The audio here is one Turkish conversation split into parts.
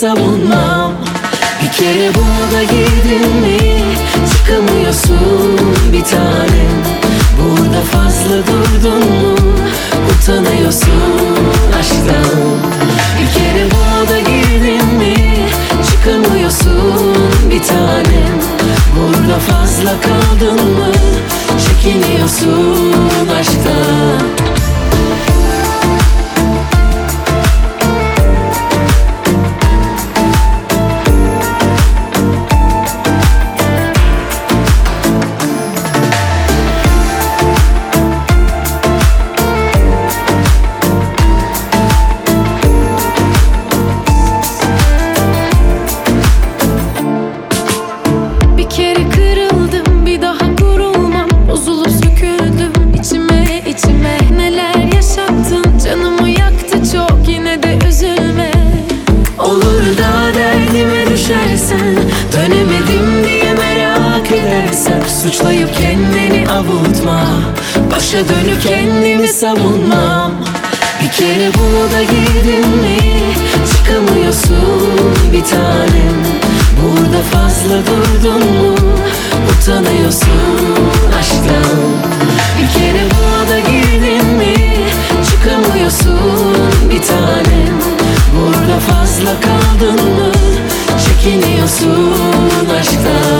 savunmam. Bir kere burada girdin mi? Çıkamıyorsun bir tanem Burada fazla durdun mu? Utanıyorsun aşktan. Bir kere burada girdin mi? Çıkamıyorsun bir tanem Burada fazla kaldın mı? Çekiniyorsun aşktan. Aklını durdun mu? Utanıyorsun aşktan. Bir kere bu ada girdin mi? Çıkamıyorsun bir tanem. Burada fazla kaldın mı? Çekiniyorsun aşktan.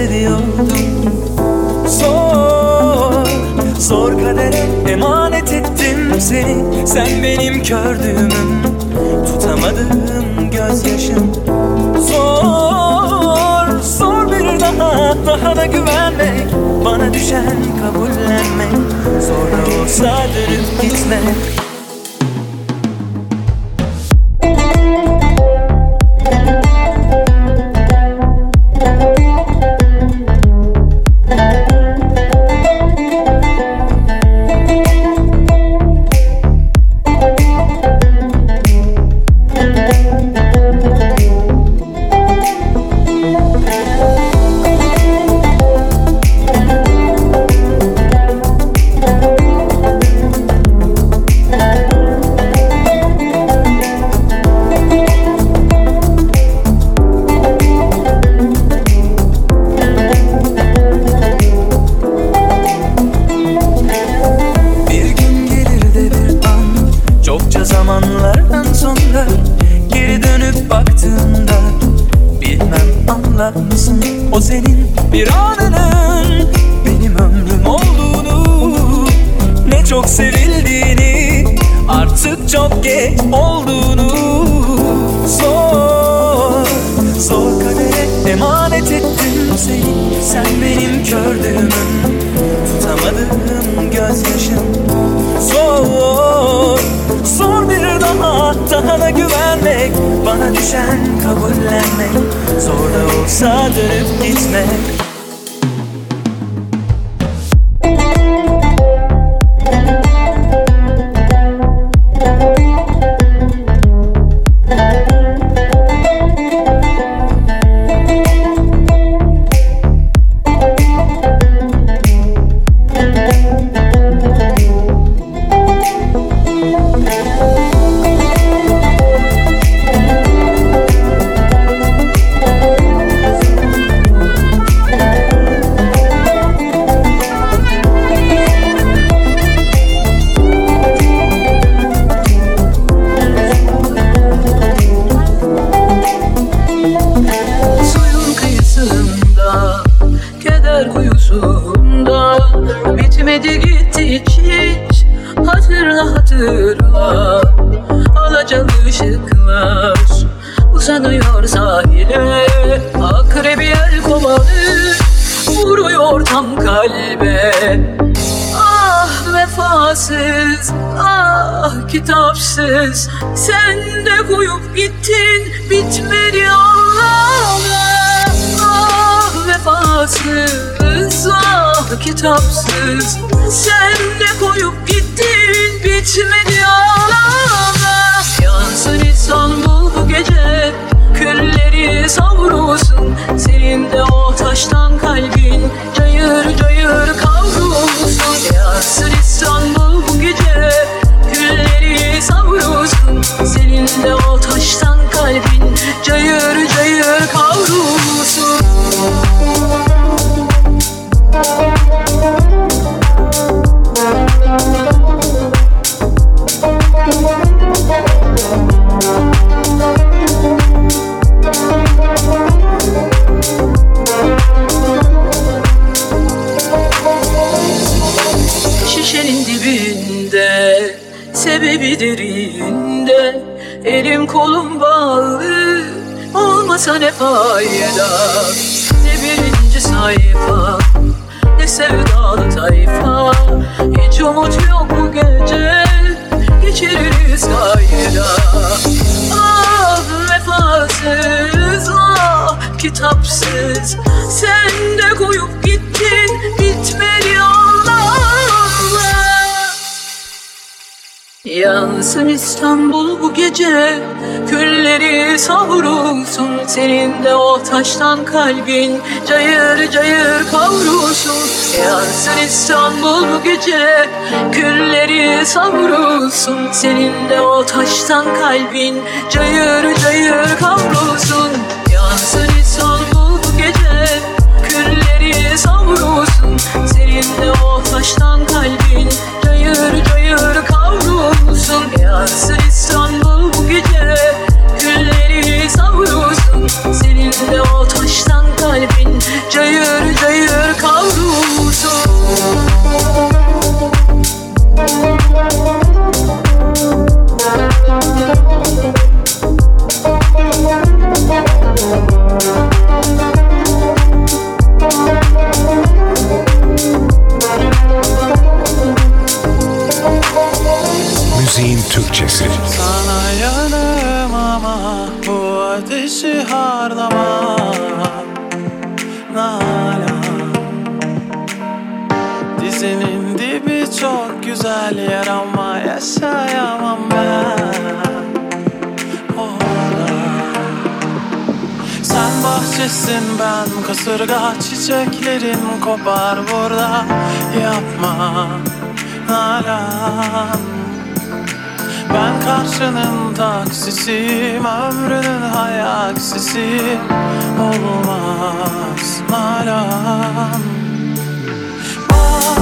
Çok seviyordum Külleri savurulsun Senin de o taştan kalbin. Cayır cayır kavrulsun Yansın İstanbul bu gece. Külleri savurulsun Senin de o taştan kalbin. Cayır cayır kavrulsun Yansın İstanbul bu gece. Külleri savurulsun Senin de o taştan kalbin. Cayır cayır kavrulsun Yansın İstanbul Sesle o taştan kalbin cayır. Çiçekçisin ben kasırga Çiçeklerim kopar burada. Yapma Nalan. Ben karşının taksisiyim Ömrünün hayaksisi Olmaz Nalan. Bak.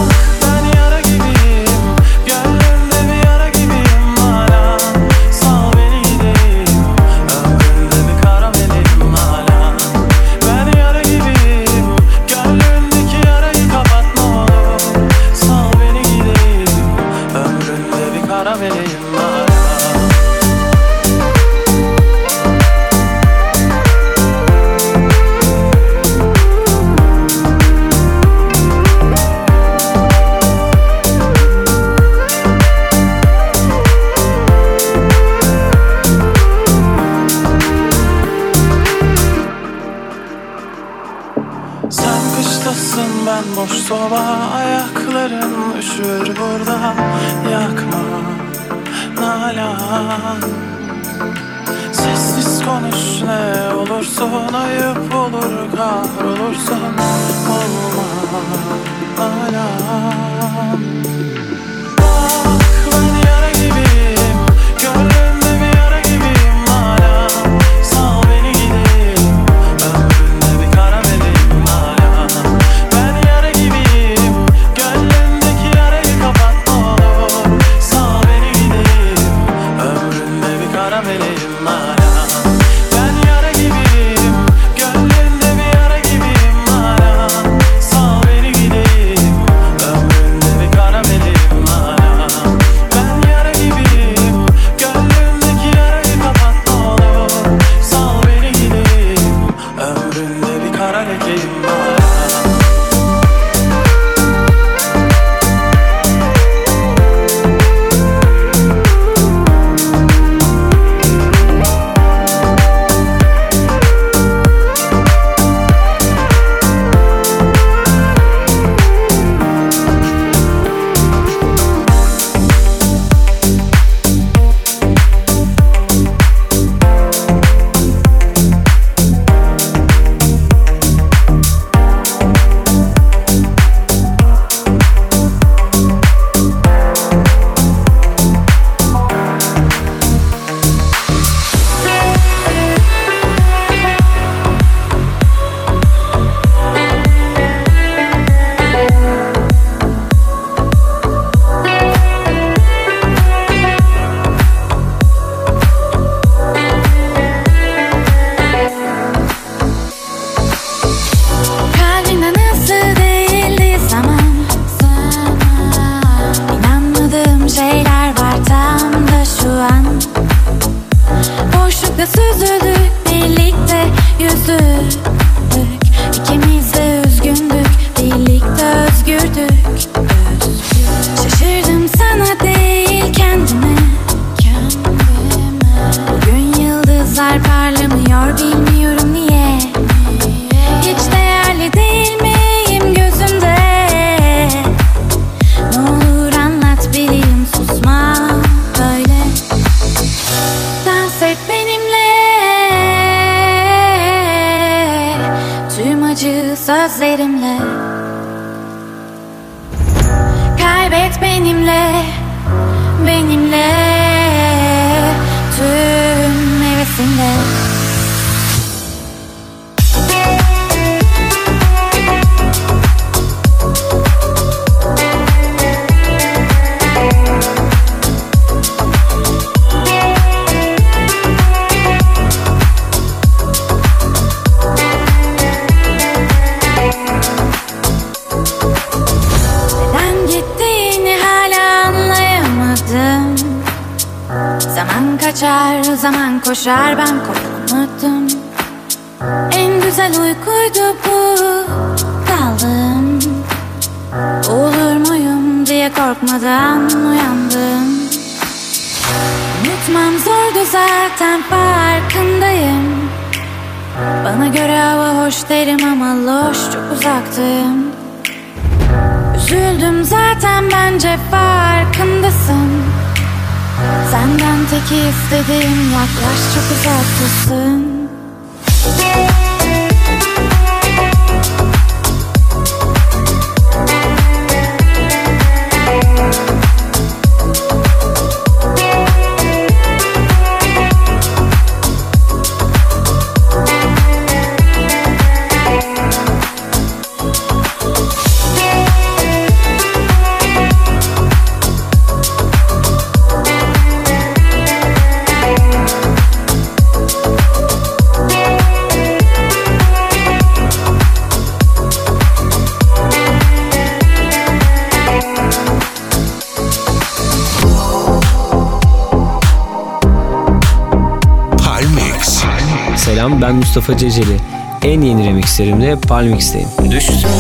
Mustafa Ceceli. En yeni remixlerimde Palmix'teyim. Düştüm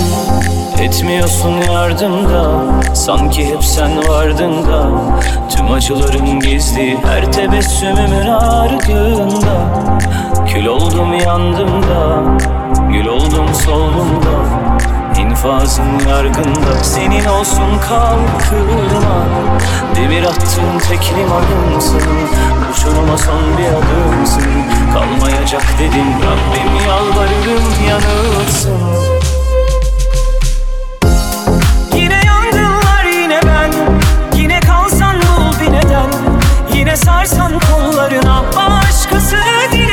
etmiyorsun yardımda. Sanki hep sen vardın da. Tüm acılarım gizli her tebessümümün ardında. Kül oldum yandım da Gül oldum soldum da infazın yargında Senin olsun kalkırma Demir attığın tek limanımsın. Uçuruma son bir adım kalmayacak dedim. Rabbim yalvarırım yanılsın. Yine yangınlar yine ben. Yine kalsan bul bir neden. Yine sarsan kollarına başkası değil.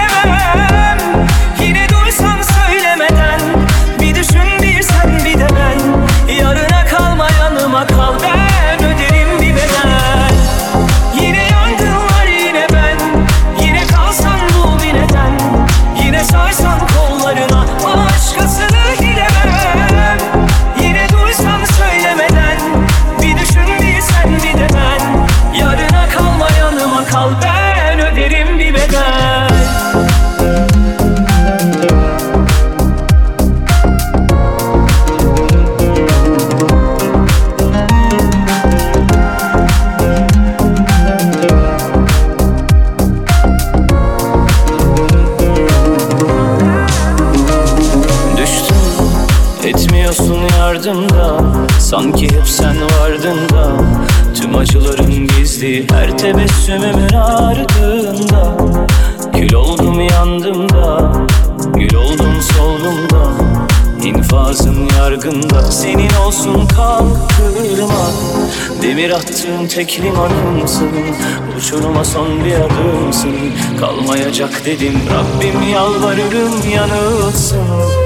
Göğsümün ardında. Kül oldum yandım da Gül oldum soldum da. İnfazın yargında Senin olsun kalkırma Demir attığım tek limanımsın Uçuruma son bir adımsın. Kalmayacak dedim Rabbim yalvarırım yanılsın.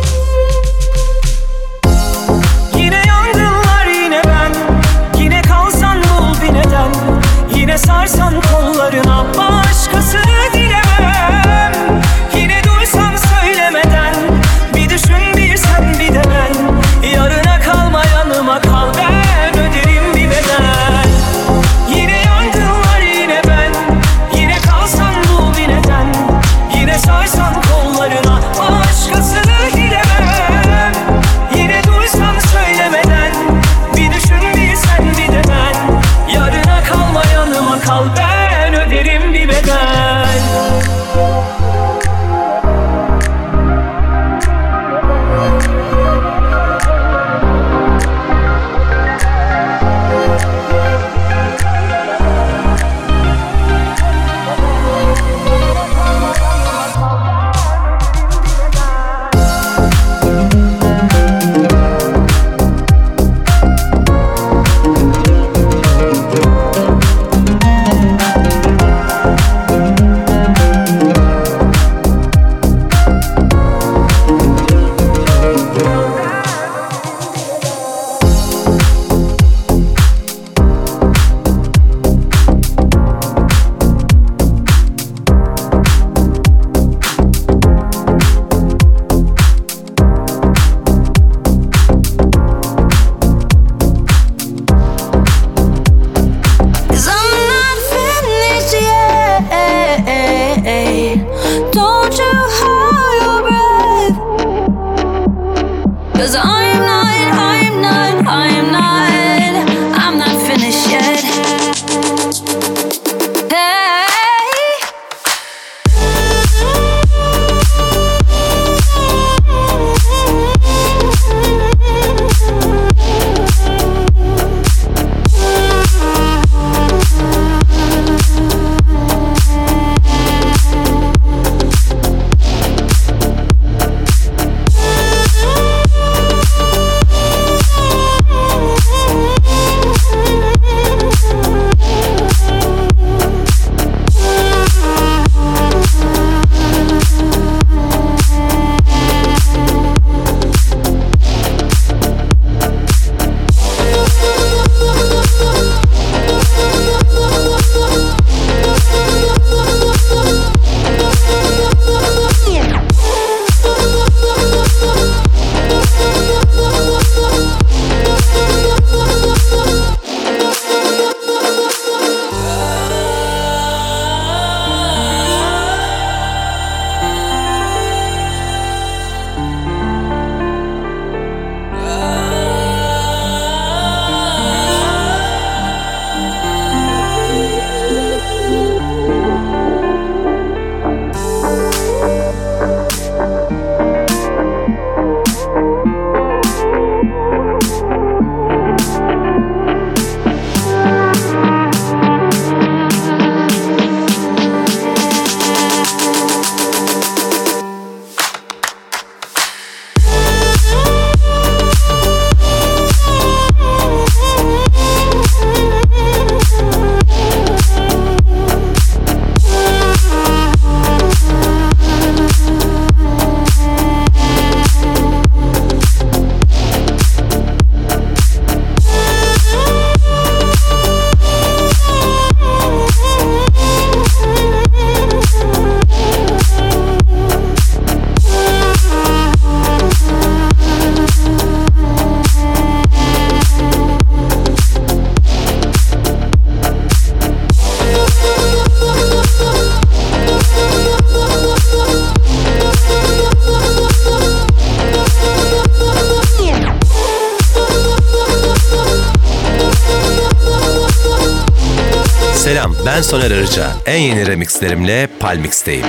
Ben Soner Arıca. En yeni remixlerimle Palmix'teyim.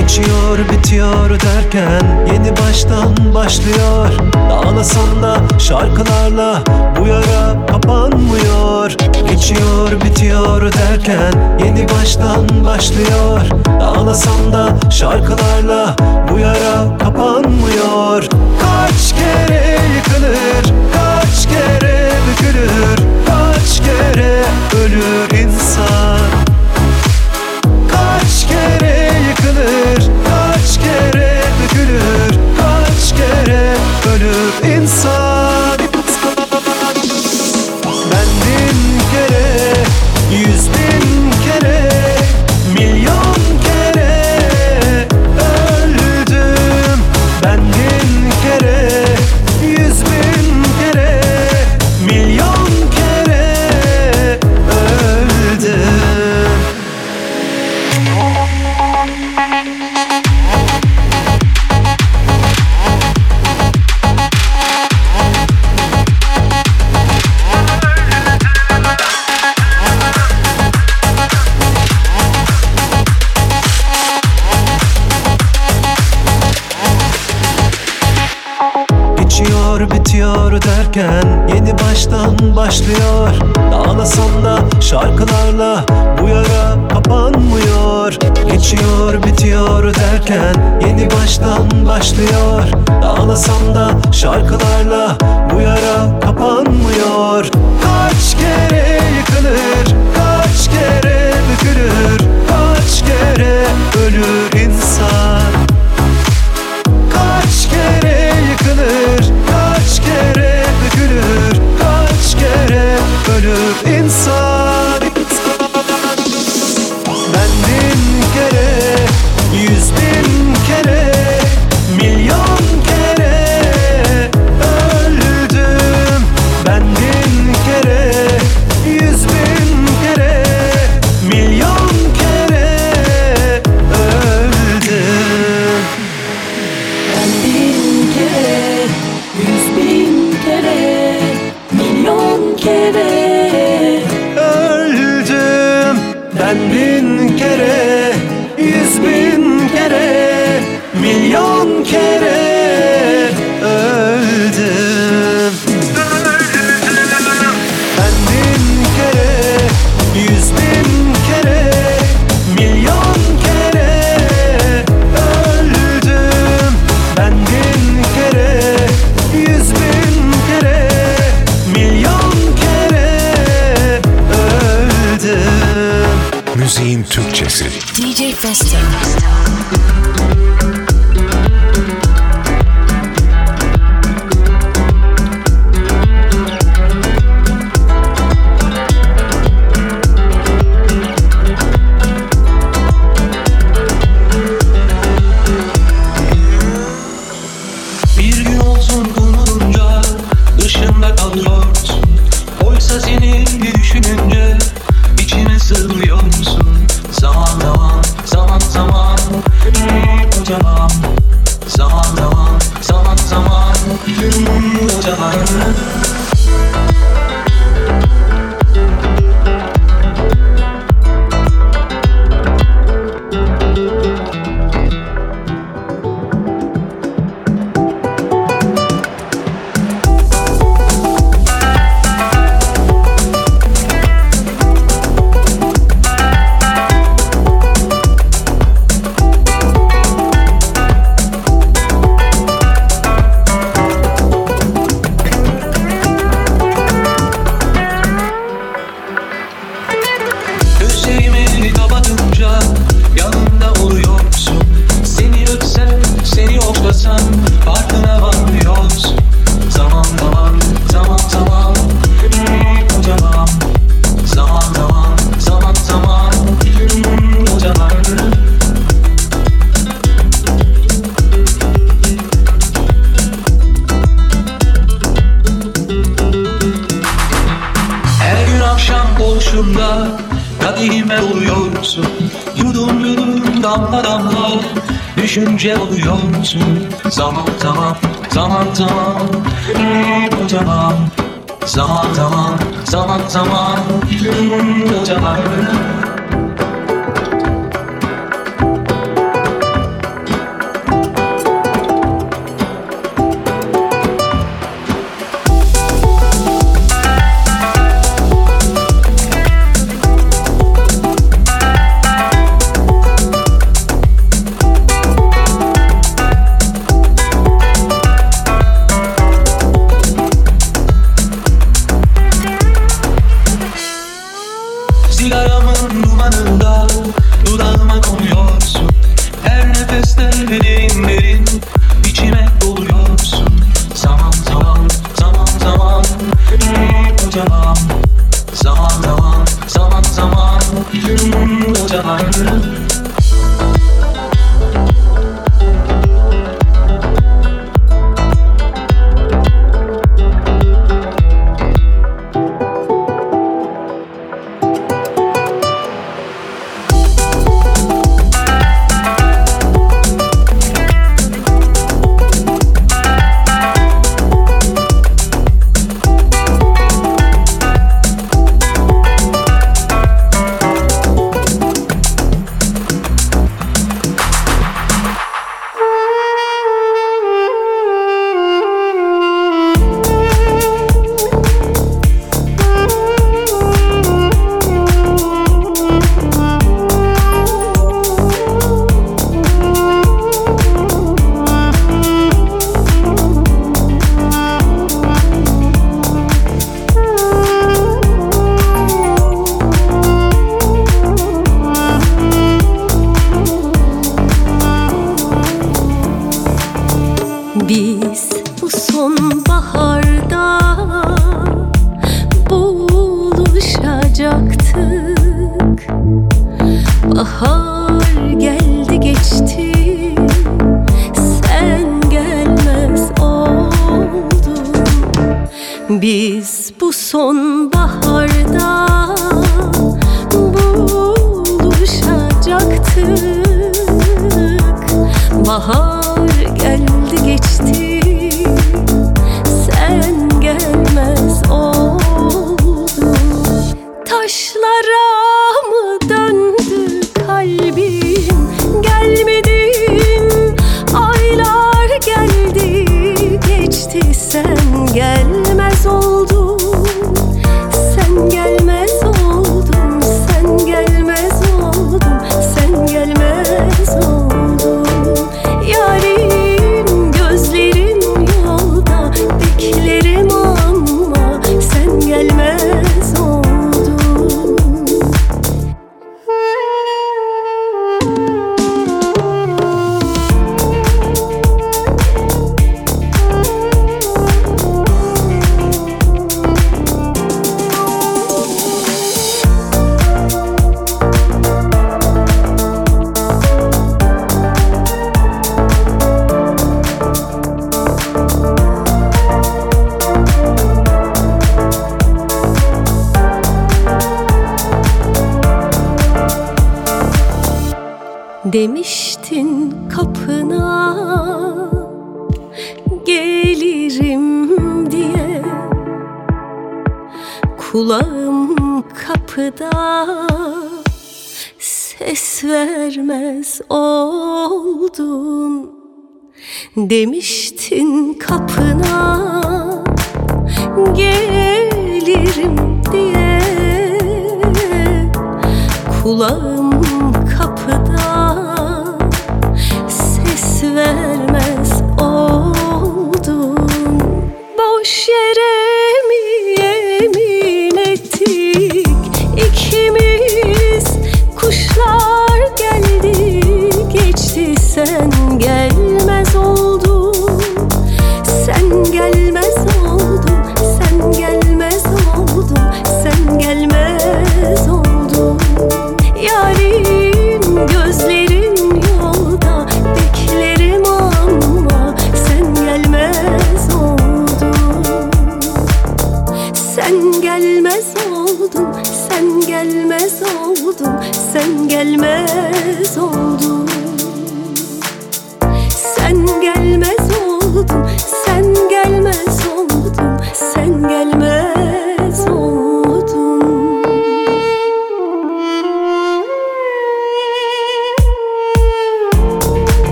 Geçiyor bitiyor derken yeni baştan başlıyor. Dağlasan da şarkılarla bu yara kapanmıyor. Geçiyor bitiyor derken yeni baştan başlıyor. Dağlasan da şarkılarla bu yara kapanmıyor. Kaç kere yıkılır, kaç kere bükülür, kaç kere ölür. dönüp insan geçiyor bitiyor derken Yeni baştan başlıyor. Ağlasam da şarkılarla bu yara kapanmıyor. Kaç kere yıkılır, kaç kere bükülür Kaç kere ölür insan. Kaç kere yıkılır, kaç kere bükülür Kaç kere ölür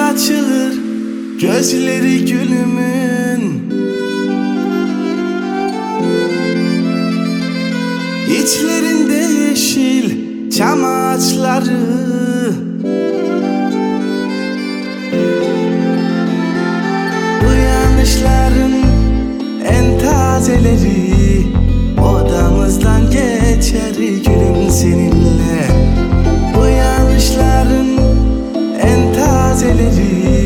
açılır gözleri gülümün. İçlerinde yeşil çam ağaçları. Uyanışların en tazeleri Odamızdan geçer gülüm seninle. ele diz.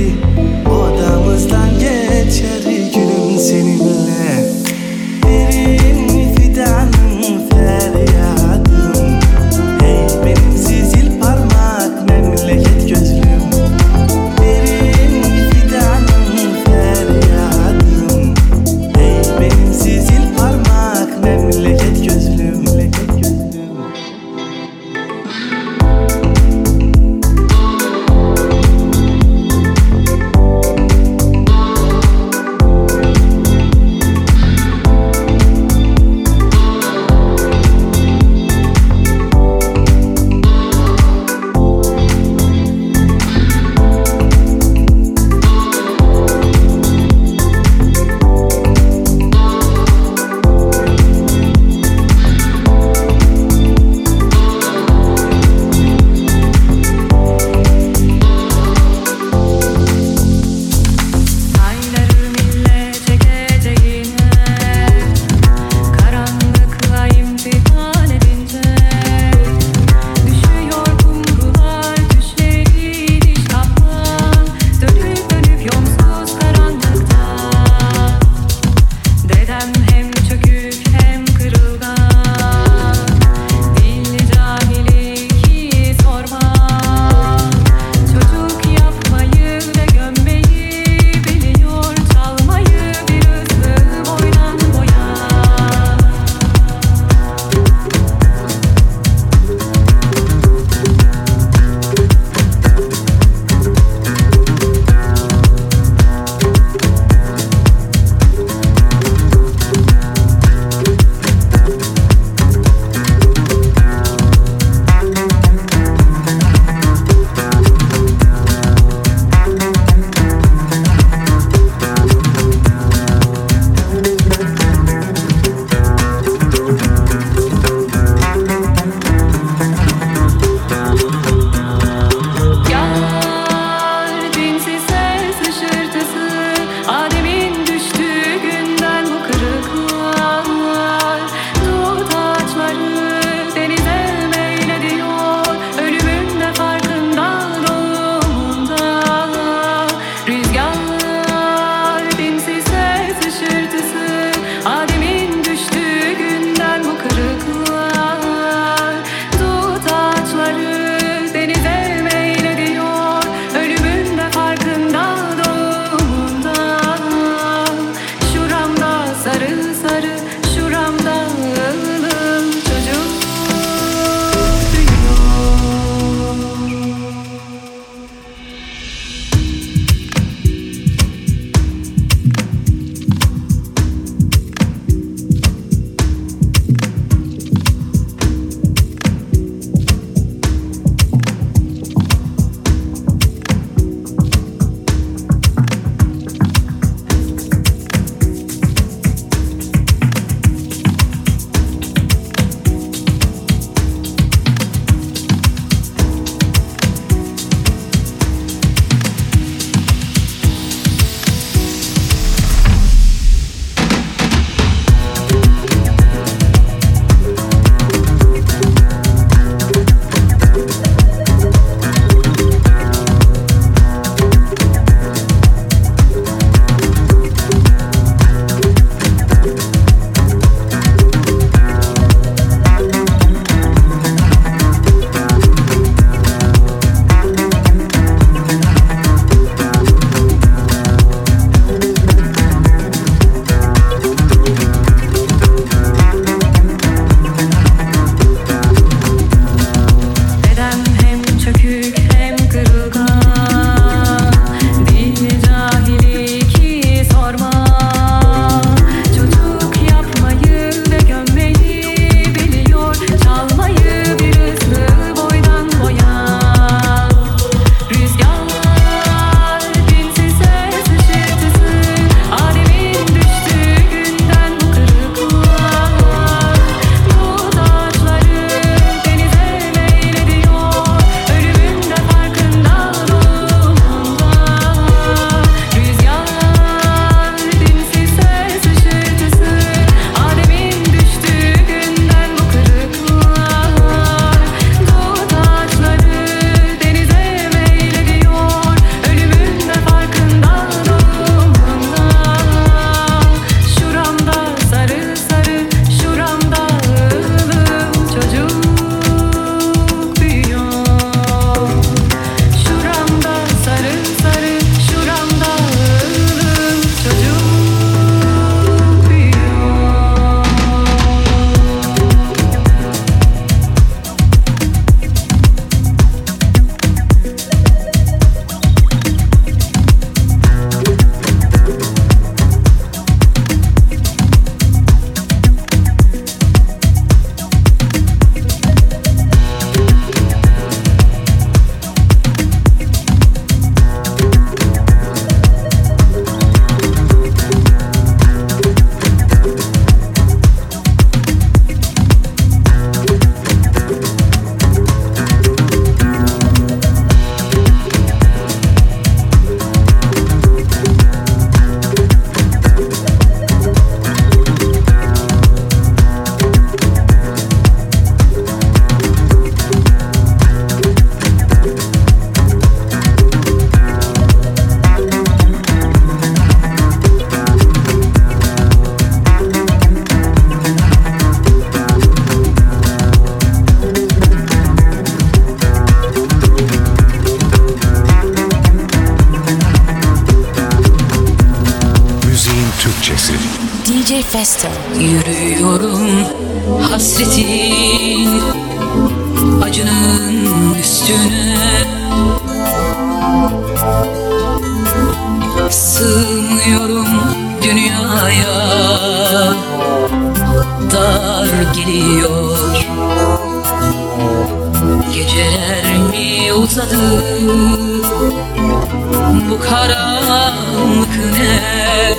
Bu karanlık ne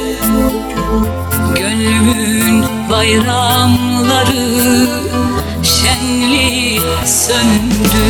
Gönlümün bayramları şenli söndü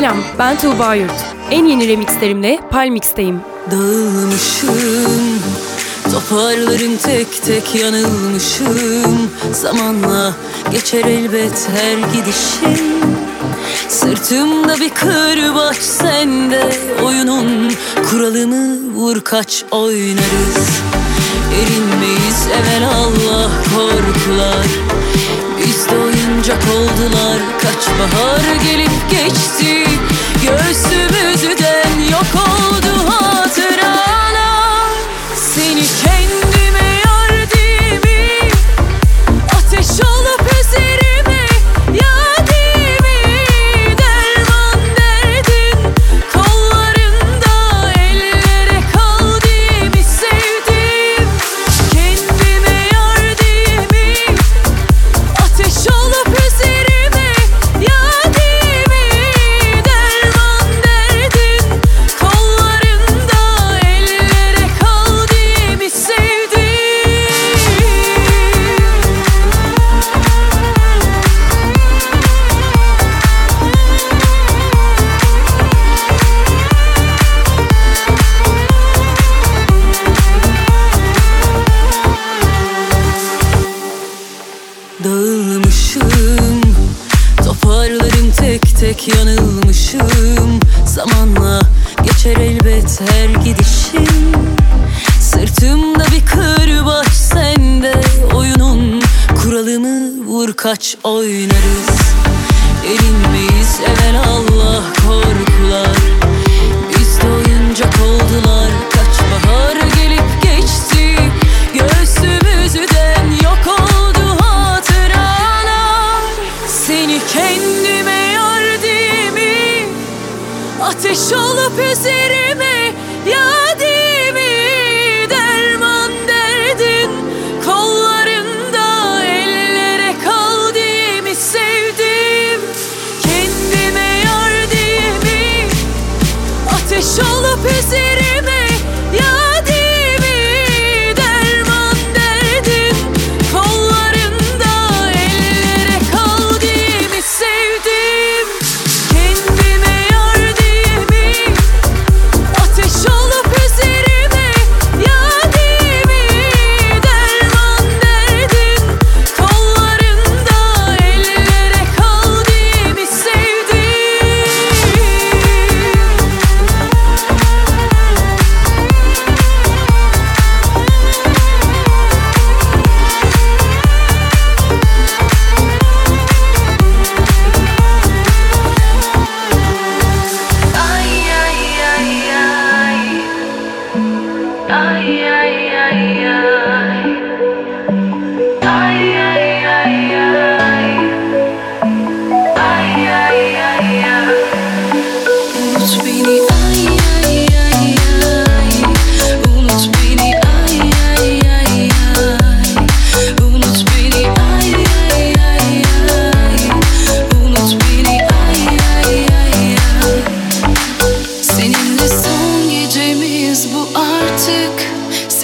Selam, ben Tuğba Yurt. En yeni remixlerimle Palmix'teyim. Dağılmışım, toparlarım tek tek yanılmışım. Zamanla geçer elbet her gidişim. Sırtımda bir kırbaç sende oyunun kuralını vur kaç oynarız. Erinmeyiz evvel Allah korkular Biz de oyuncak oldular Kaç bahar gelip geçti Göğsümüzden yok oldu hatıralar. Seni çek touch all you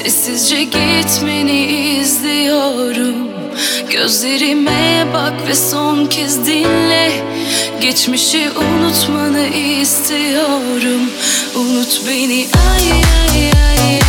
Sessizce gitmeni izliyorum. Gözlerime bak ve son kez dinle. Geçmişi unutmanı istiyorum. Unut beni ay ay ay, ay.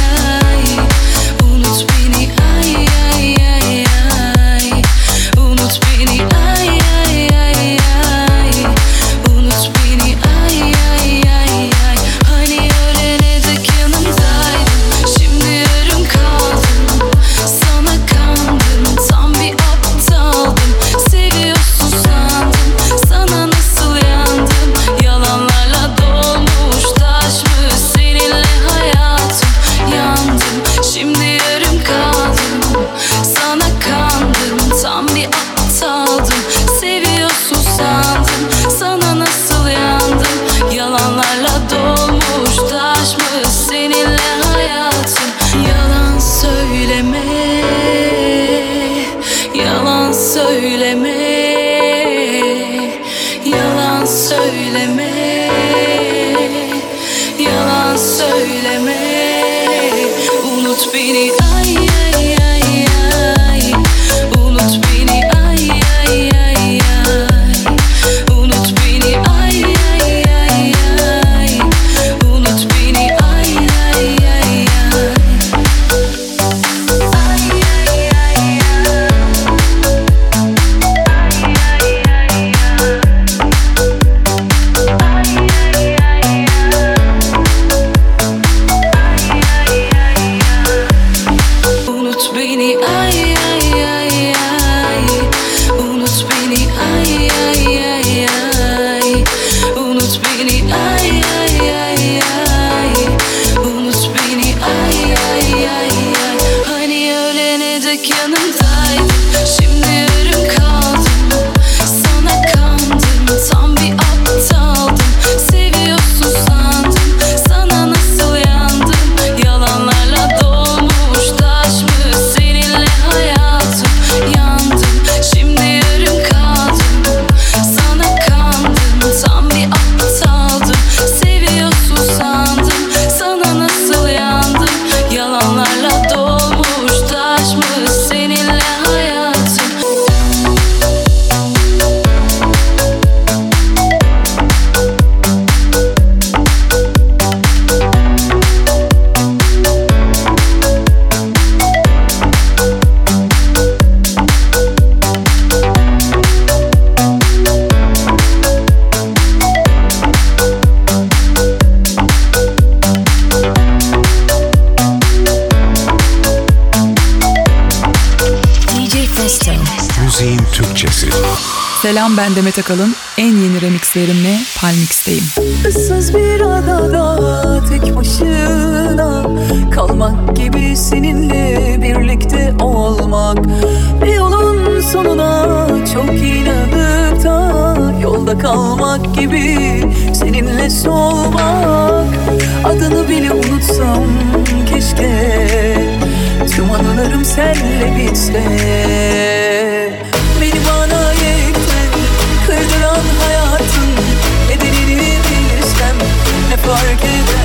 Selam ben Demet Akalın. En yeni remixlerimle Palmix'teyim. Issız bir adada tek başına kalmak gibi seninle birlikte olmak. Bir yolun sonuna çok inanıp da yolda kalmak gibi seninle solmak. Adını bile unutsam keşke tüm anılarım senle bitse. fark eder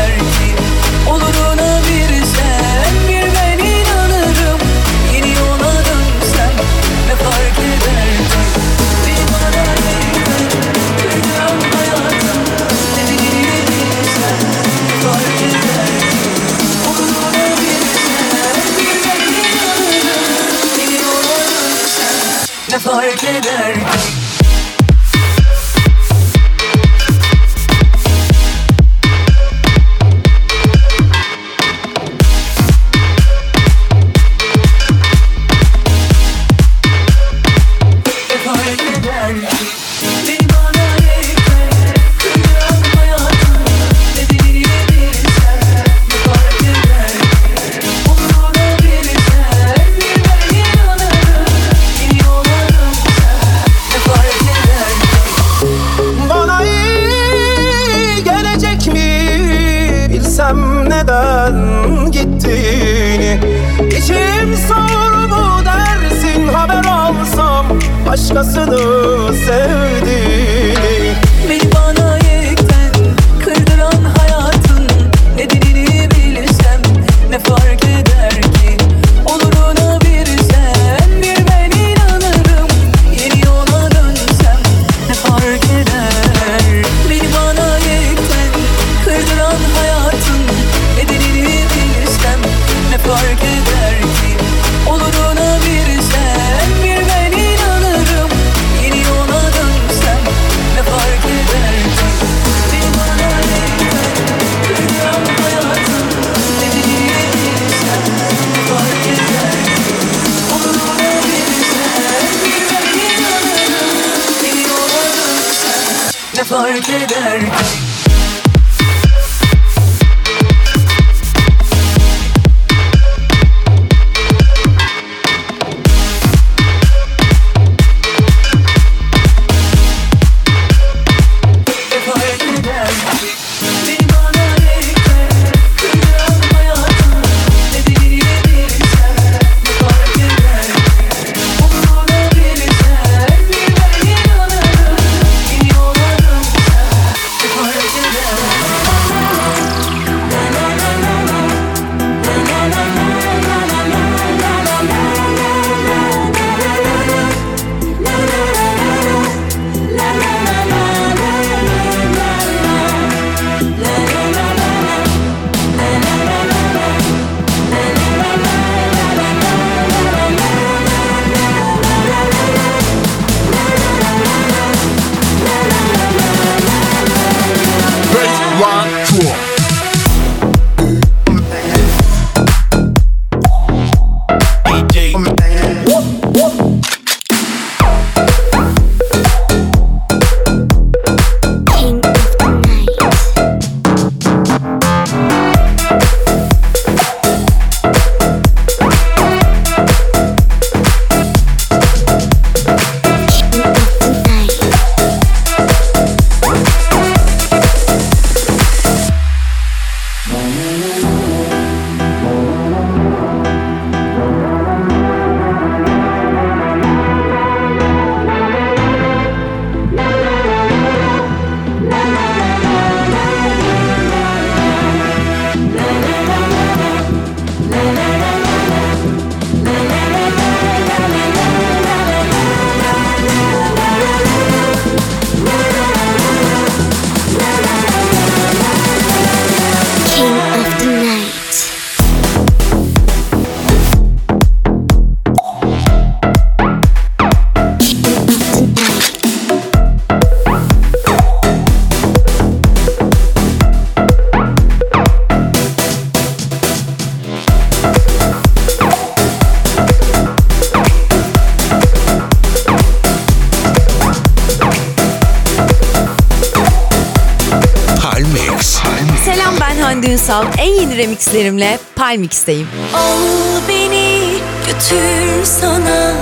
Ünsal en yeni remixlerimle Palmix'teyim. Al beni götür sana.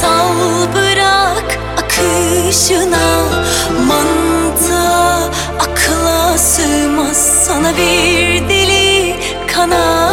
Sal bırak akışına. Mantığa akla sığmaz. Sana bir deli kanal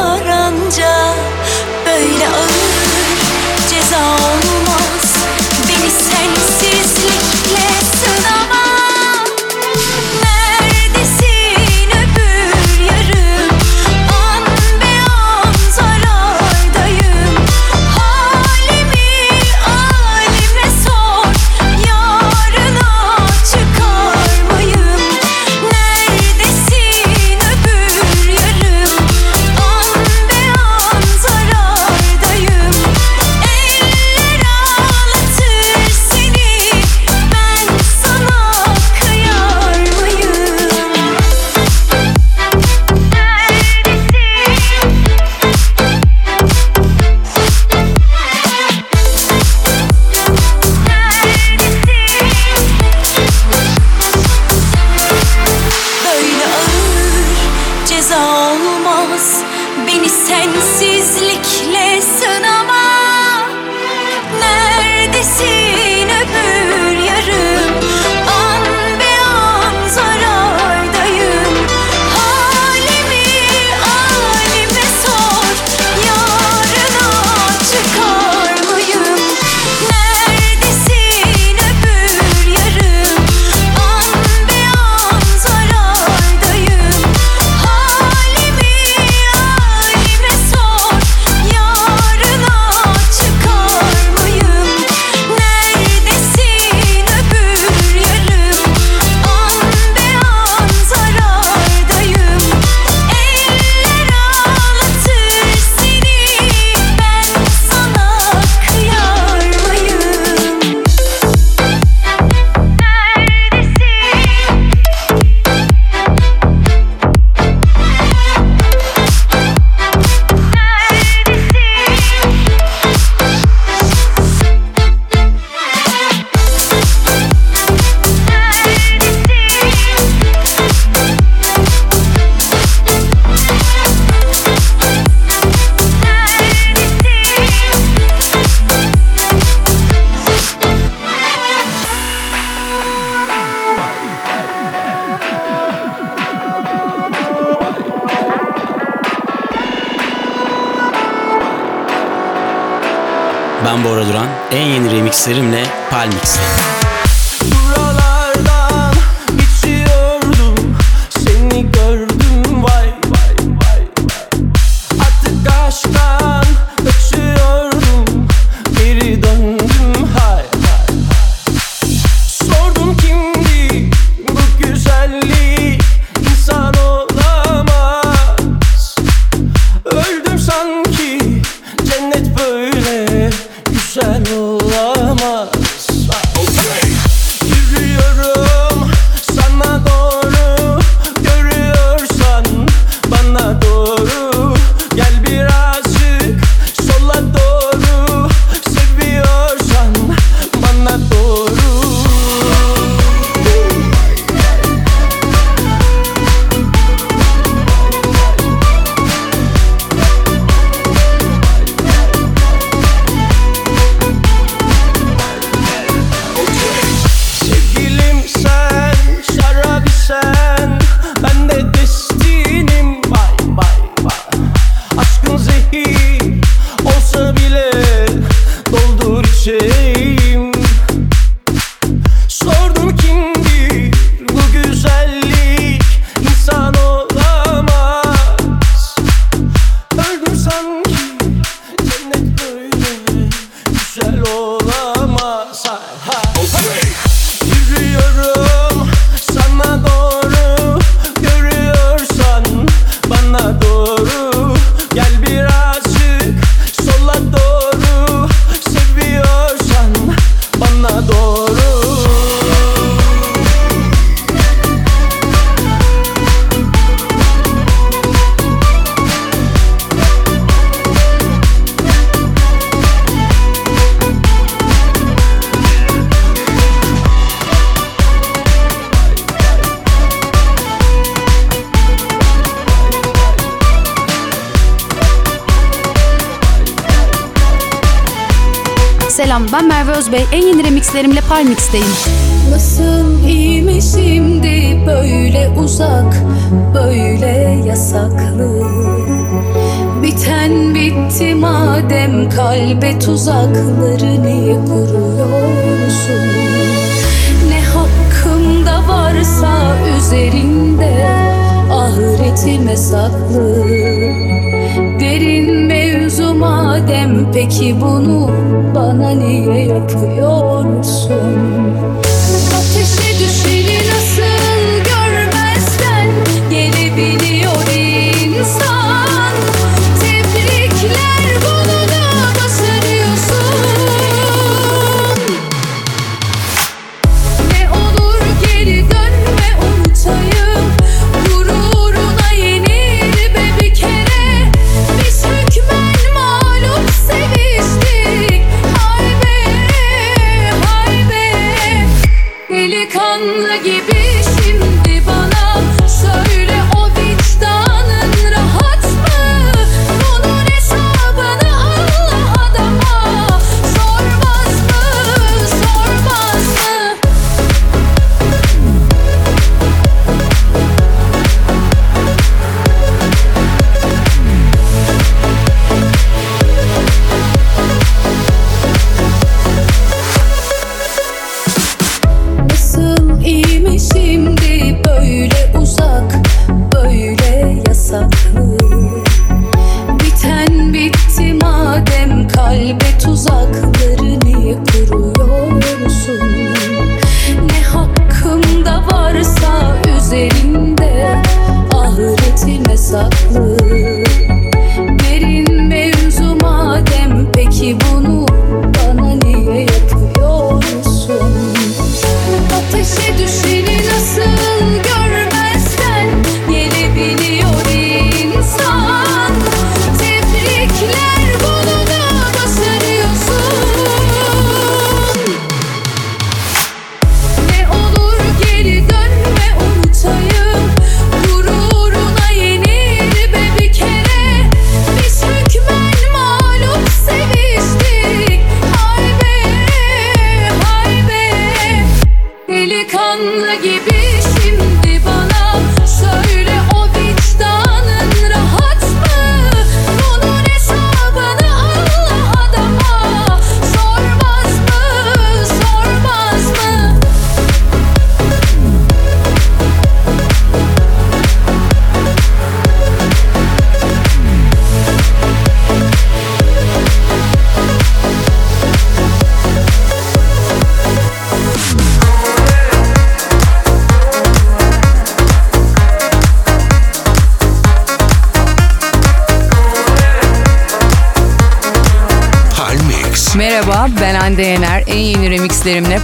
eserimle Palmix'te. Buralardan geçiyordum seni gördüm vay vay Parmix'teyim. Nasıl iyi mi şimdi böyle uzak, böyle yasaklı? Biten bitti madem kalbe tuzakları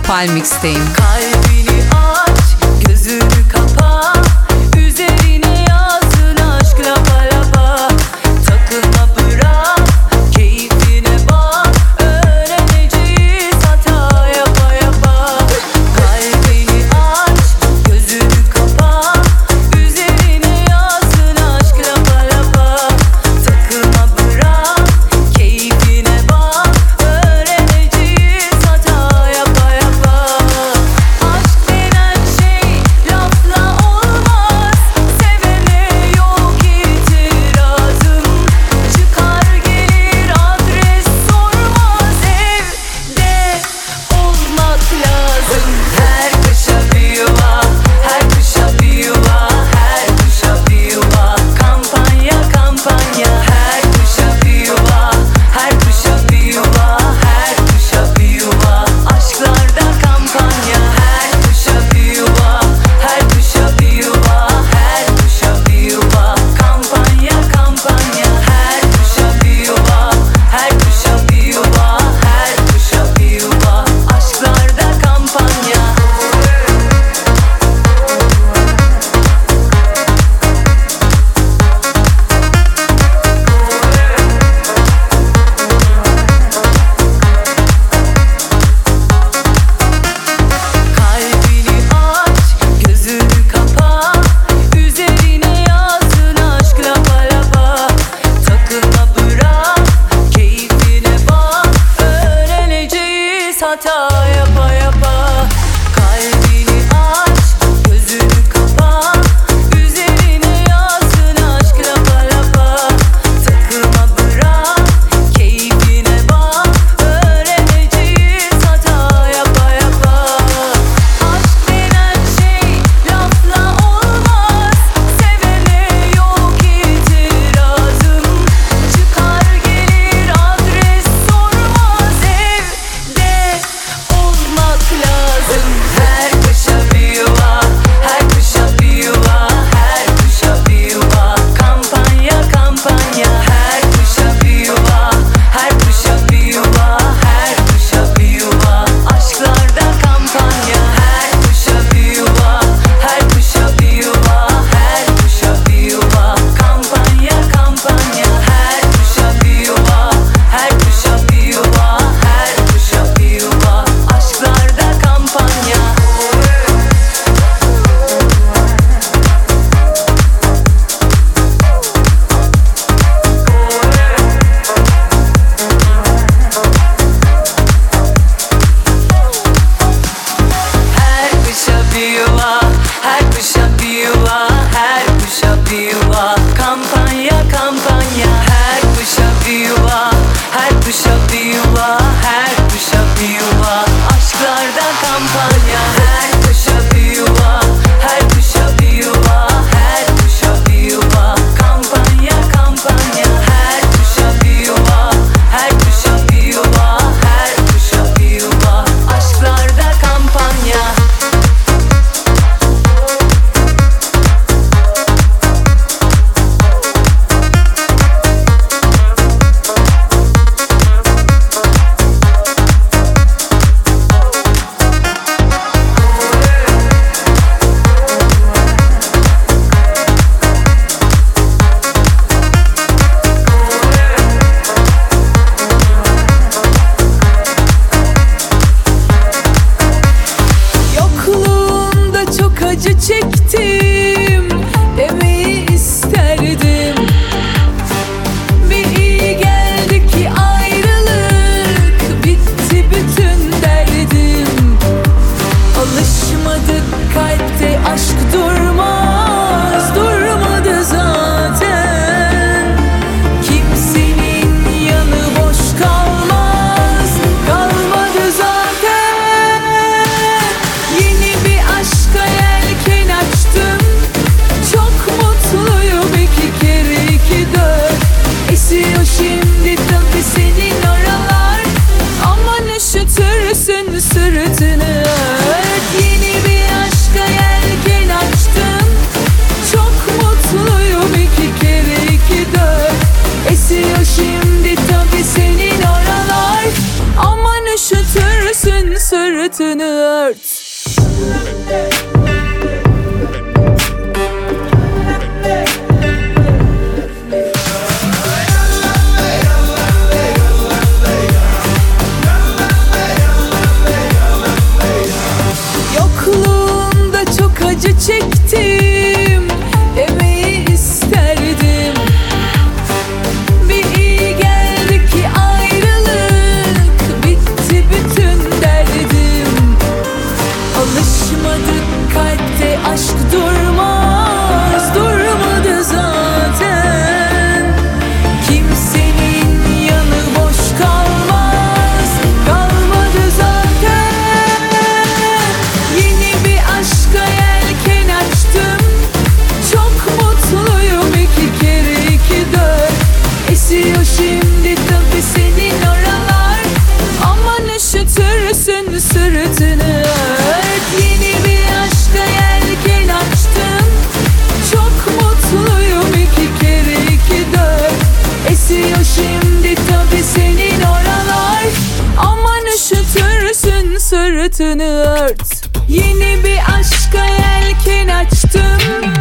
Palmix'teyim. Sırtını ört. Yeni bir aşka yelken açtım.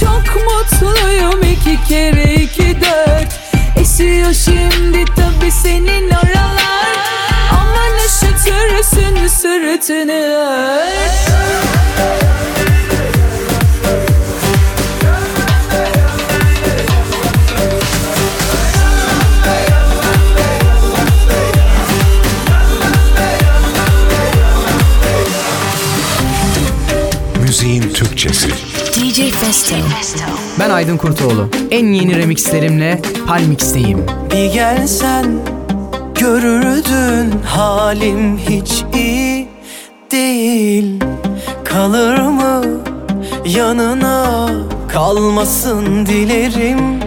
Çok mutluyum iki kere iki dört. Esiyor şimdi tabi senin oralar. Aman üşütürsün sırtını ört Türkçesi. DJ Festo. Ben Aydın Kurtoğlu. En yeni remixlerimle Palmix'teyim. Bir gelsen görürdün halim hiç iyi değil Kalır mı yanına kalmasın dilerim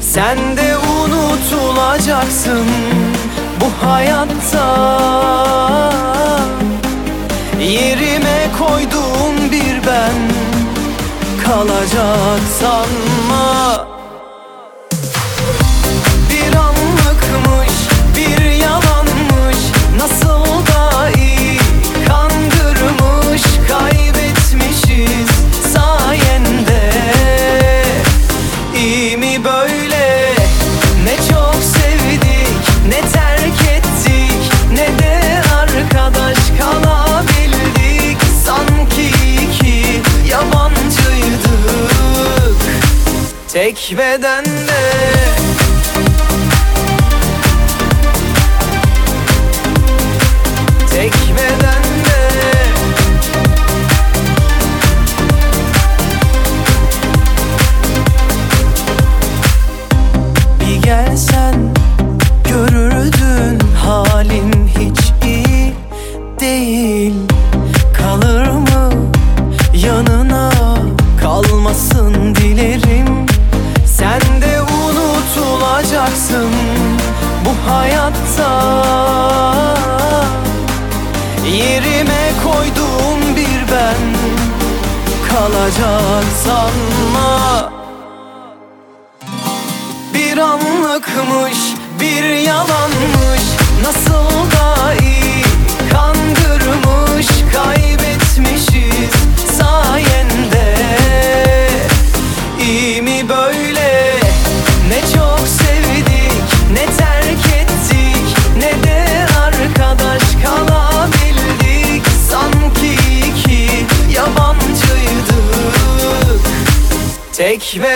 Sen de unutulacaksın bu hayatta Yerime koyduğum bir ben kalacak sanma Tek kalacak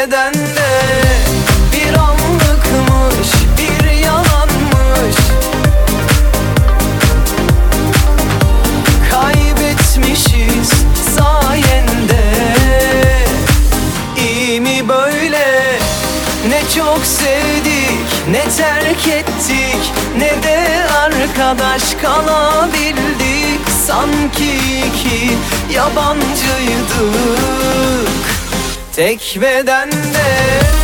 Tek bedende bir anlıkmış, bir yalanmış? Kaybetmişiz sayende. İyi mi böyle? Ne çok sevdik, ne terk ettik Ne de arkadaş kalabildik. Sanki iki yabancıydık Tek bedende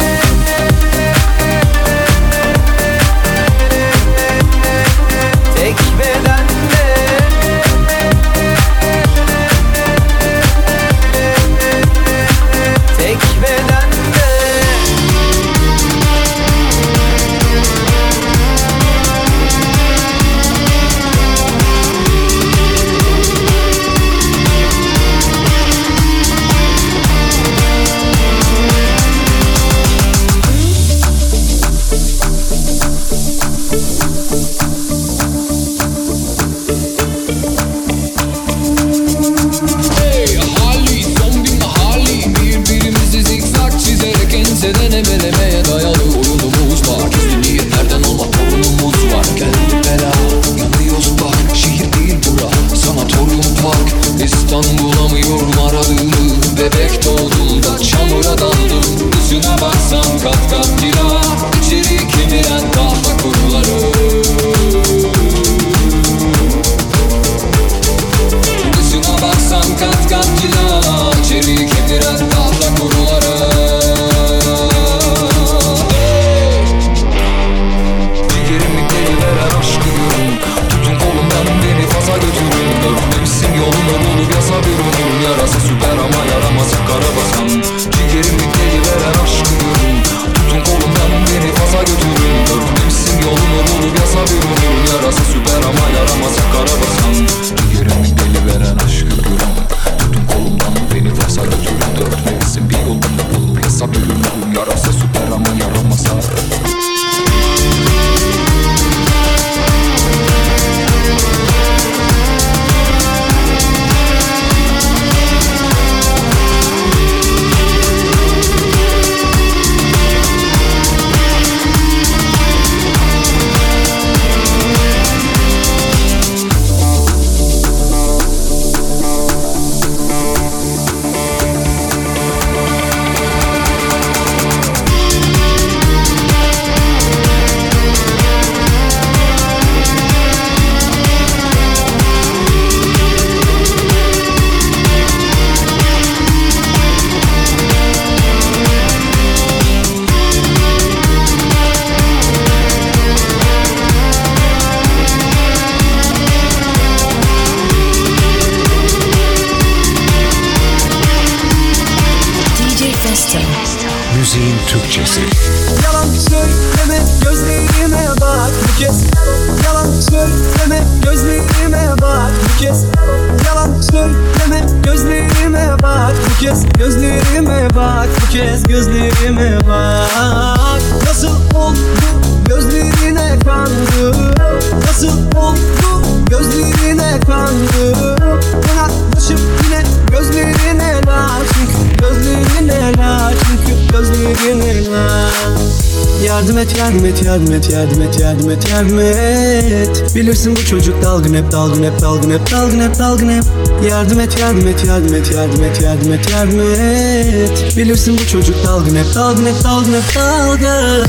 yardım et yardım et yardım et yardım et yardım et. Bilirsin bu çocuk dalgın hep dalgın hep dalgın hep dalgın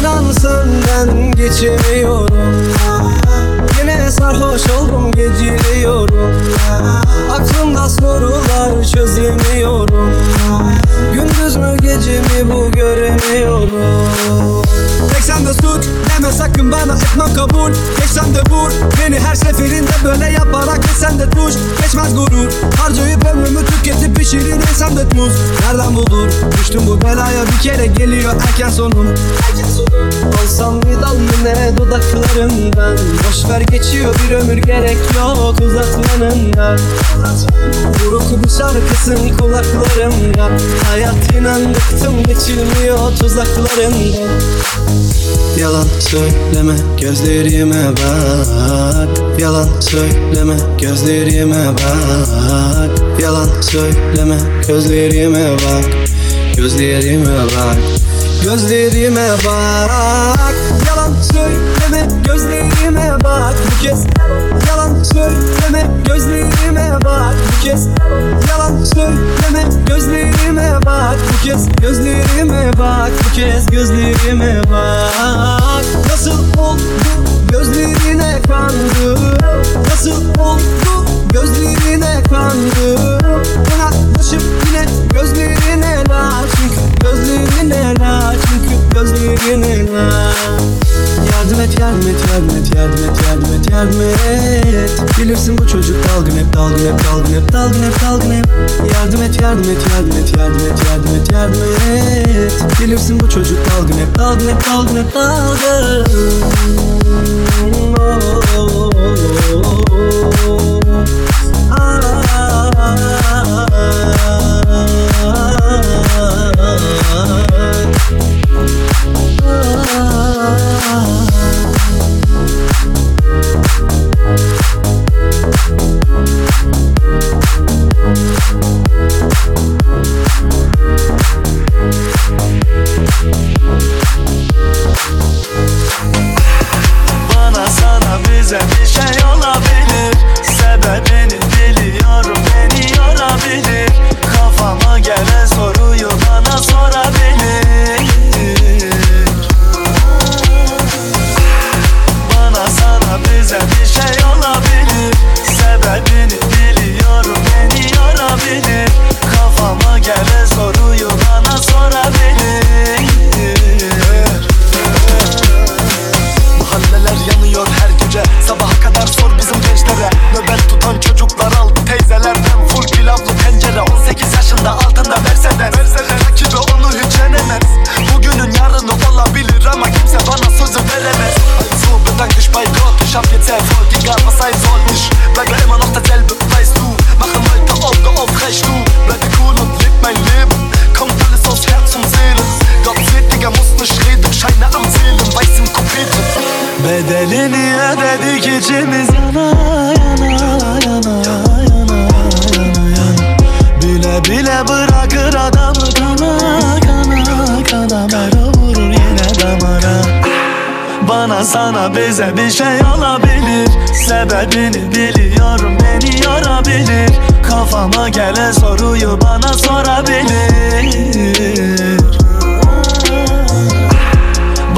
İnan senden geçemiyorum Yine sarhoş oldum geciliyorum. Aklımda sorular çözemiyorum. Gündüz mü gece mi bu göremiyorum sakın bana etmem kabul. Geçsem de vur. Beni her seferinde böyle yaparak geçsen de tuş Geçmez gurur. Harcayıp ömrümü tüketip pişirin ensem de muz Nereden bulur? Düştüm bu belaya bir kere geliyor erken sonum Erken Olsam bir dal yine dudaklarından Boş ver geçiyor bir ömür gerek yok uzatmanında. Buruk bir şarkısın kulaklarımda. Hayat inan bıktım geçilmiyor tuzaklarında Yalan söyleme gözlerime bak. Yalan söyleme gözlerime bak. Yalan söyleme gözlerime bak. Gözlerime bak. Gözlerime bak. Yalan söyleme gözlerime bak. Bu kez Yalan söyleme gözlerime bak Bu kez. Yalan söyleme gözlerime bak Bu kez. Gözlerime bak Bu kez gözlerime bak. Nasıl oldu gözlerine kandı? Nasıl oldu gözlerine kandı? Yaklaşıp yine gözlerine la Çünkü gözlerine la Çünkü gözlerine la Yardım et yardım et yardım et yardım et yardım et yardım et Bilirsin bu çocuk dalgın hep dalgın hep dalgın hep dalgın hep dalgın hep Yardım et yardım et yardım et yardım et yardım et yardım et Bilirsin bu çocuk dalgın hep dalgın hep dalgın hep dalgın oh, oh, oh, oh. Ah. gelen soruyu bana sorabilir. Bana sana bize bir şey olabilir. Sebebini biliyorum beni yorabilir. Kafama gelen soru Sana bize bir şey olabilir. Sebebini biliyorum beni yorabilir. Kafama gelen soruyu bana sorabilir.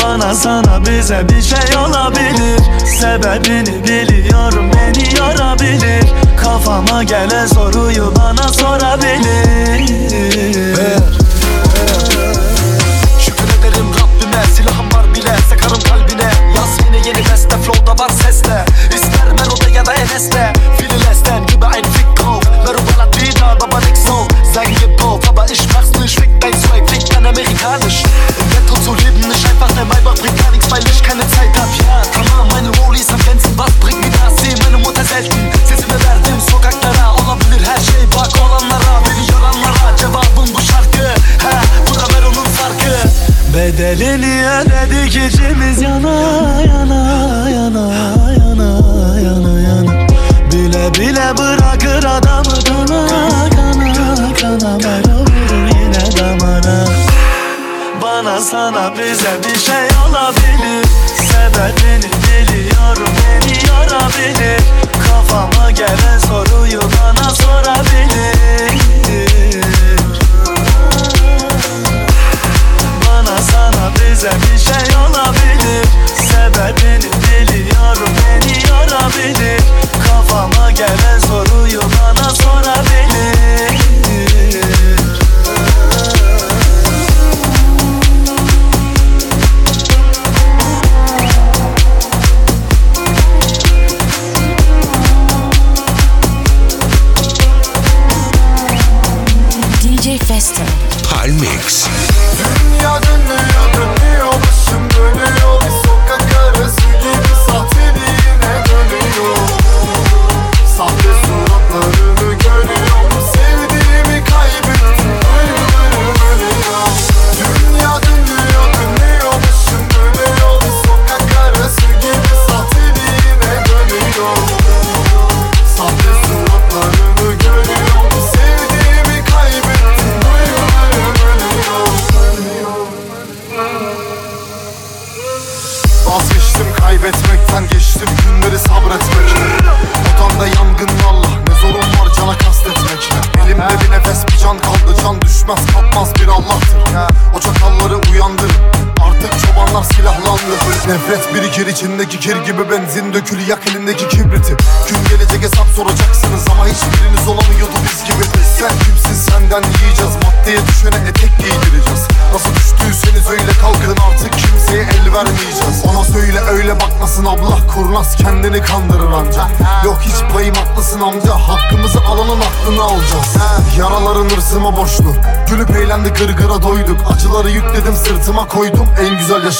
Bana sana bize bir şey olabilir. Sebebini biliyorum beni yorabilir. Kafama gelen soruyu bana sorabilir. hey.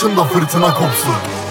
başında fırtına kopsun.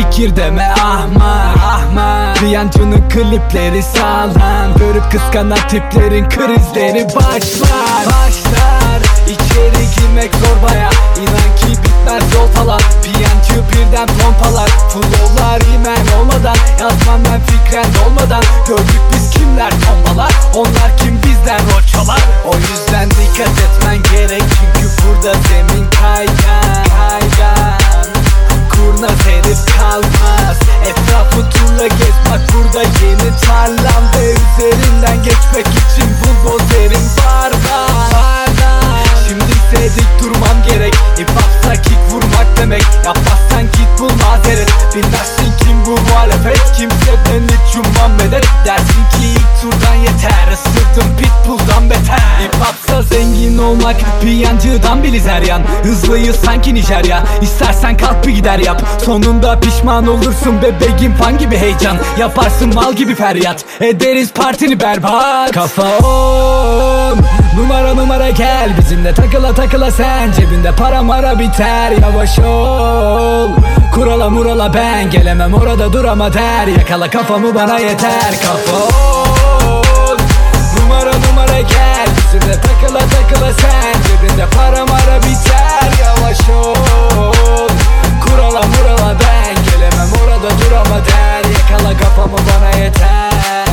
Önümdeki kir deme ahmak ahmak Bir yancının klipleri sağlam. Görüp kıskanan tiplerin krizleri başlar. Başlar. İçeri girmek zor baya. İnan ki bitmez yol falan. Piyancı birden pompalar. Flowlar imen olmadan. Yazmam ben fikren olmadan. Gördük biz kimler tombalar Onlar kim bizden roçalar O yüzden dikkat etmen gerek. Çünkü burada zemin kaygan Kaygan Kurnaz herif kalmaz. Etrafı turla gez bak burada yeni tarlam Ve üzerinden geçmek için buldozerim var var Şimdi ise dik durmam gerek. Hip hopsa kick vurmak demek. Yapmazsan git bul mazeret. Bilmezsin kim bu muhalefet? Kimseden hiç yummam medet Dersin ki ilk turdan yeter. Isırdım pitbull'dan beter. Hip hopsa zengin olmak Piyancıdan bili zeryan Hızlıyız sanki Nijerya. İstersen kalk bir gider yap. Sonunda pişman olursun bebeğim fan gibi heyecan. Yaparsın mal gibi feryat. Ederiz partini berbat. Kafa om Numara numara gel Bizimle takıla takıla sen. Cebinde para mara biter Yavaş ol. Kurala murala ben Gelemem orada durama der. Yakala kafamı bana yeter Kafa Numara numara gel Bizimle takıla takıla sen. Cebinde para mara biter Yavaş ol. Kurala murala ben Gelemem orada durama der. Yakala kafamı bana yeter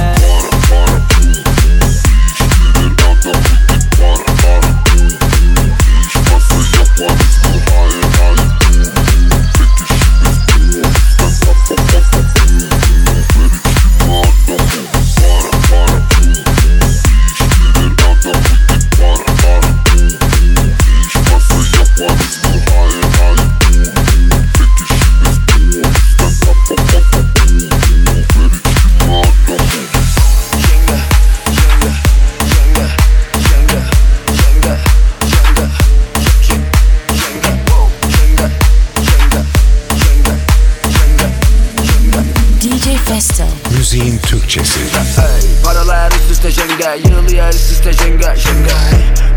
Türkçesi. Hey, paralar üst üste jenge Yığılıyor üst üste jenge jenge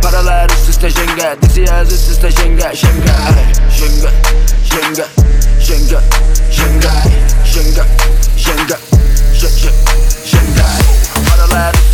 Paralar üst üste jenge Diziyoruz üst üste jenge jenge Jenge jenge jenge jenge jenge jenge je- je- jenge Paralar üst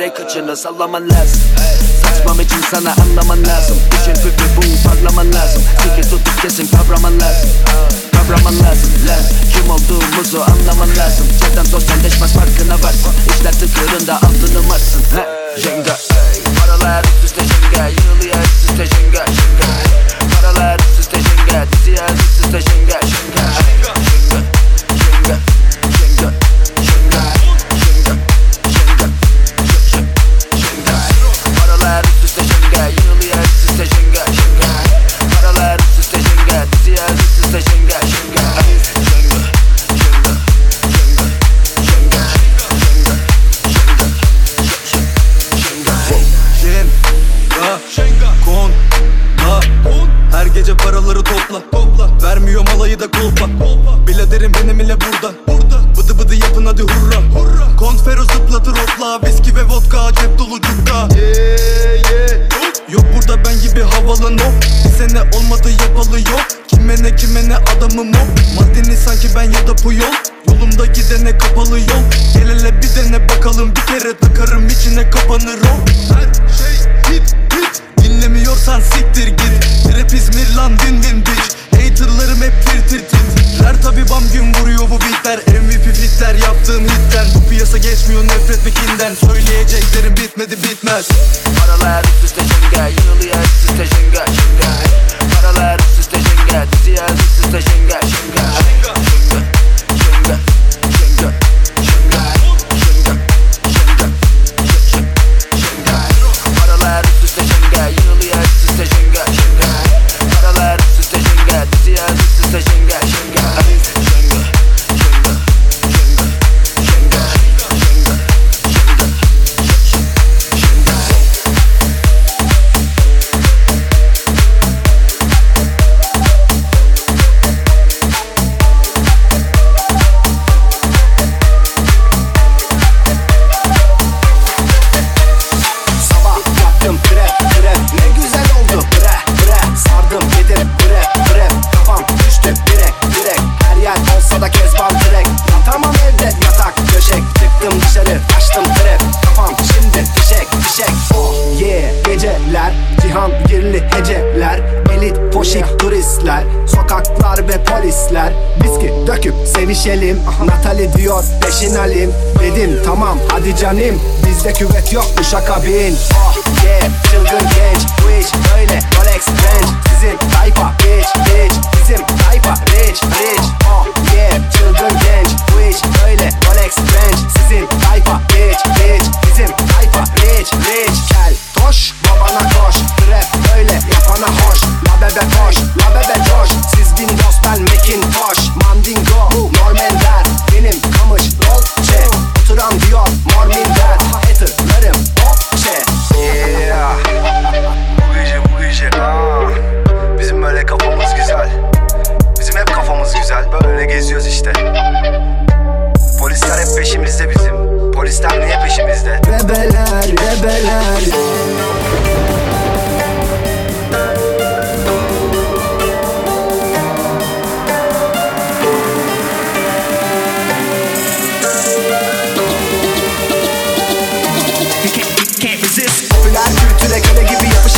yere kıçını sallaman lazım. Saçmam için sana anlaman lazım. İşin fikri bu parlaman lazım. Zili tutup kesin kavraman lazım. Kavraman lazım. Lan Kim olduğumuzu anlaman lazım. Çetem sosyalleşmez farkına varsın. İşler tıkırında altını marsın. He, Jenga. Paralar üst üste jenga. Yığılıyor üst üste jenga jenga. Paralar üst üste jenga. Diziyor üst üste Jenga da puyol Yolumda gidene kapalı yol. Gel hele bir dene bakalım. Bir kere takarım içine kapanır o. Her şey hit hit Dinlemiyorsan siktir git. Rap İzmir lan din din bitch. Haterlarım hep tir tir tir. Her tabi bam gün vuruyor bu beatler. MVP fitler yaptığım hitten. Bu piyasa geçmiyor nefret ve Söyleyeceklerim bitmedi bitmez. Paralar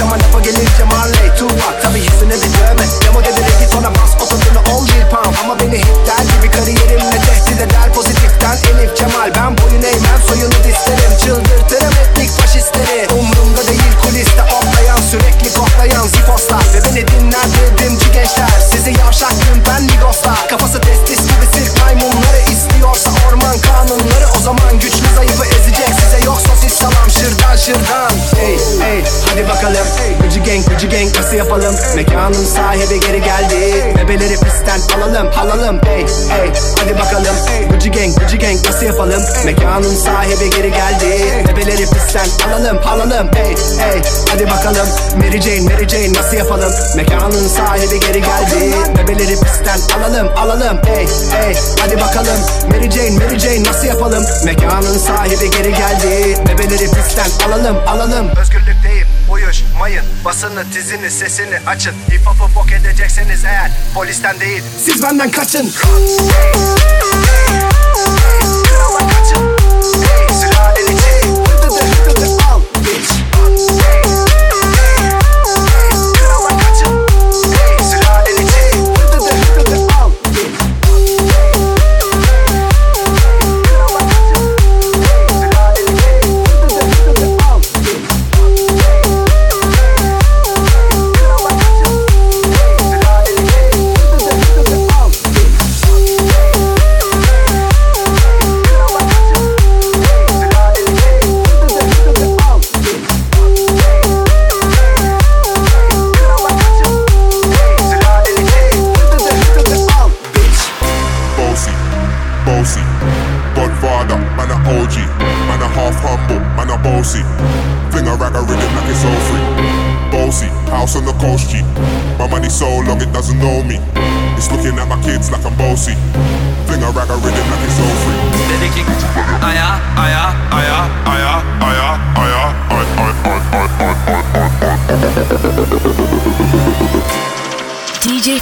Ama lafa gelince Marley Tupac. Tabi yüzüne de dövme. Demo dedi git ona bas otosunu ol bir pound. Ama beni hitler gibi kariyerimle tehdit eder Pozitiften. Elif Kemal Ben boyun eğmem soyunu isterim Çıldırtırım etnik faşistleri. Umrumda değil kuliste otlayan Sürekli koklayan zifoslar Ve beni dinler dedimci gençler. Sizi yavşak gümpen ligos ey, ey Hadi bakalım gang gücü gang nasıl yapalım? Mekanım sahede geri geldi. Bebeleri pistten alalım alalım. Ey ey hadi bakalım. Gucci gang Gucci gang nasıl yapalım? Mekanım sahibi geri geldi. Bebeleri pistten alalım alalım. Ey ey hadi bakalım. Mary Jane Mary Jane nasıl yapalım? Mekanın sahibi geri geldi. Bebeleri pistten alalım alalım. Ey ey hadi bakalım. Mary Jane Mary Jane nasıl yapalım? Mekanın sahibi geri geldi. Bebeleri pistten alalım alalım. Özgürlükteyim yapmayın. Basını tizini sesini açın. Hip hop'u bok edecekseniz eğer Polisten değil. Siz benden kaçın. Krala kaçın.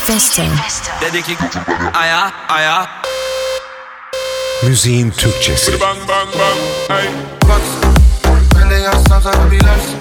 Festo. Dedi ki aya aya. Müziğin Türkçesi. Bang bang bang. Hey. Bak. Ben yazsam sana bilersin.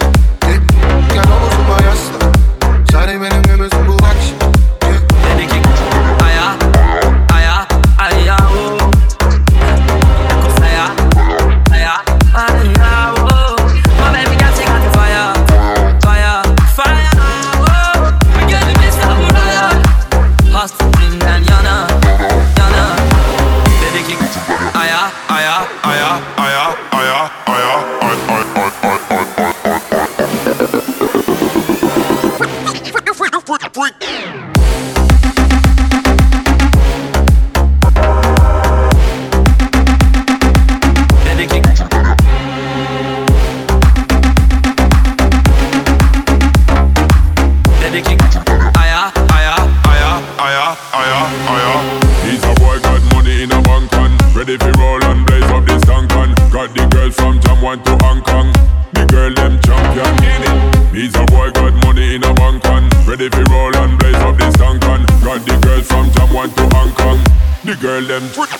girl them.